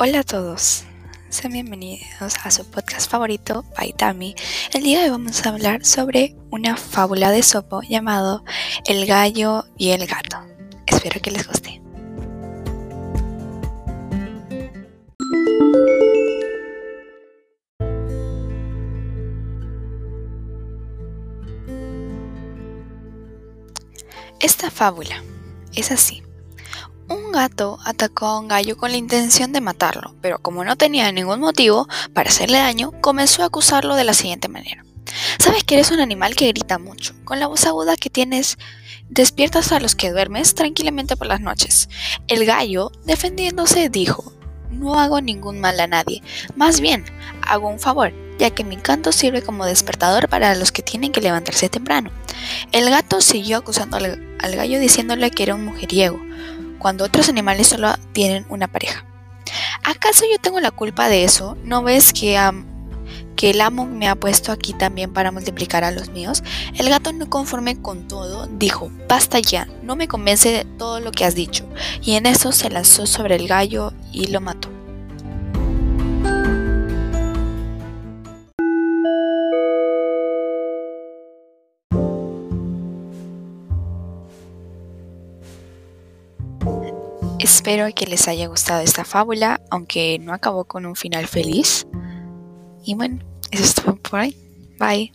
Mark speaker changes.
Speaker 1: Hola a todos, sean bienvenidos a su podcast favorito, Paitami. El día de hoy vamos a hablar sobre una fábula de Sopo llamado El gallo y el gato. Espero que les guste. Esta fábula es así. Un gato atacó a un gallo con la intención de matarlo, pero como no tenía ningún motivo para hacerle daño, comenzó a acusarlo de la siguiente manera. Sabes que eres un animal que grita mucho. Con la voz aguda que tienes, despiertas a los que duermes tranquilamente por las noches. El gallo, defendiéndose, dijo, no hago ningún mal a nadie, más bien hago un favor, ya que mi canto sirve como despertador para los que tienen que levantarse temprano. El gato siguió acusando al, al gallo diciéndole que era un mujeriego, cuando otros animales solo tienen una pareja. ¿Acaso yo tengo la culpa de eso? ¿No ves que, el amo me ha puesto aquí también para multiplicar a los míos? El gato no conforme con todo, dijo, basta ya, no me convence de todo lo que has dicho. Y en eso se lanzó sobre el gallo y lo mató. Espero que les haya gustado esta fábula, aunque no acabó con un final feliz. Y bueno, eso es todo por ahí. Bye.